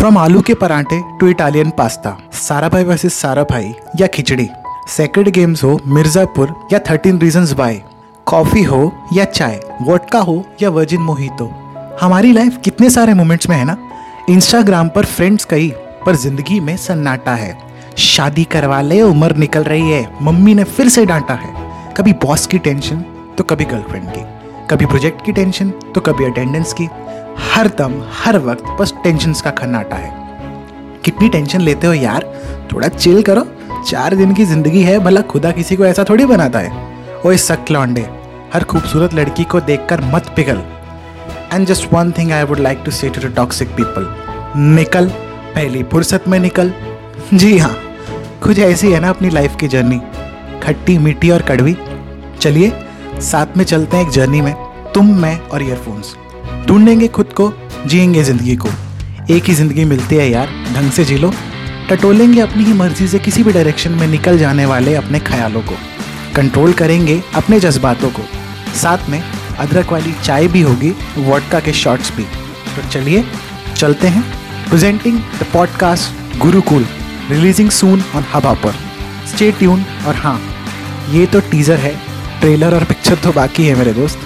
From आलू के पराठे टू इटालियन पास्ता सारा भाई वर्सेस सारा भाई, या खिचड़ी। सेक्रेड गेम्स हो मिर्जापुर, या थर्टीन रीजंस बाय कॉफ़ी हो, या चाय वोटका हो, या वर्जिन मोहितो हमारी लाइफ कितने सारे मोमेंट्स में है ना? इंस्टाग्राम पर फ्रेंड्स कई पर ज़िंदगी में सन्नाटा है। शादी करवा ले, उम्र निकल रही है। मम्मी ने फिर से डांटा है। कभी बॉस की टेंशन तो कभी गर्लफ्रेंड कभी प्रोजेक्ट की टेंशन तो कभी अटेंडेंस की। हर दम, हर वक्त बस टेंशन का खन्नाटा है। कितनी टेंशन लेते हो यार? थोड़ा चिल करो। चार दिन की ज़िंदगी है, भला खुदा किसी को ऐसा थोड़ी बनाता है। ओए सक लौंडे, हर खूबसूरत लड़की को देखकर मत पिघल। And just one thing I would like to say to the toxic people निकल, पहली फुर्सत में निकल। जी हाँ कुछ ऐसी है ना अपनी लाइफ की जर्नी खट्टी, मीठी और कड़वी। चलिए साथ में चलते हैं एक जर्नी में, तुम, मैं और ईयरफोन्स ढूंढेंगे खुद को, जिएँगे ज़िंदगी को। एक ही ज़िंदगी मिलती है यार, ढंग से जी लो टटोलेंगे अपनी ही मर्ज़ी से किसी भी डायरेक्शन में निकल जाने वाले अपने ख्यालों को। कंट्रोल करेंगे अपने जज्बातों को। साथ में अदरक वाली चाय भी होगी वॉडका के शॉट्स भी। तो चलिए, चलते हैं। Presenting the podcast Gurukul releasing soon on हबा पर स्टे ट्यून और हाँ ये तो टीज़र है। ट्रेलर और पिक्चर तो बाकी है मेरे दोस्त।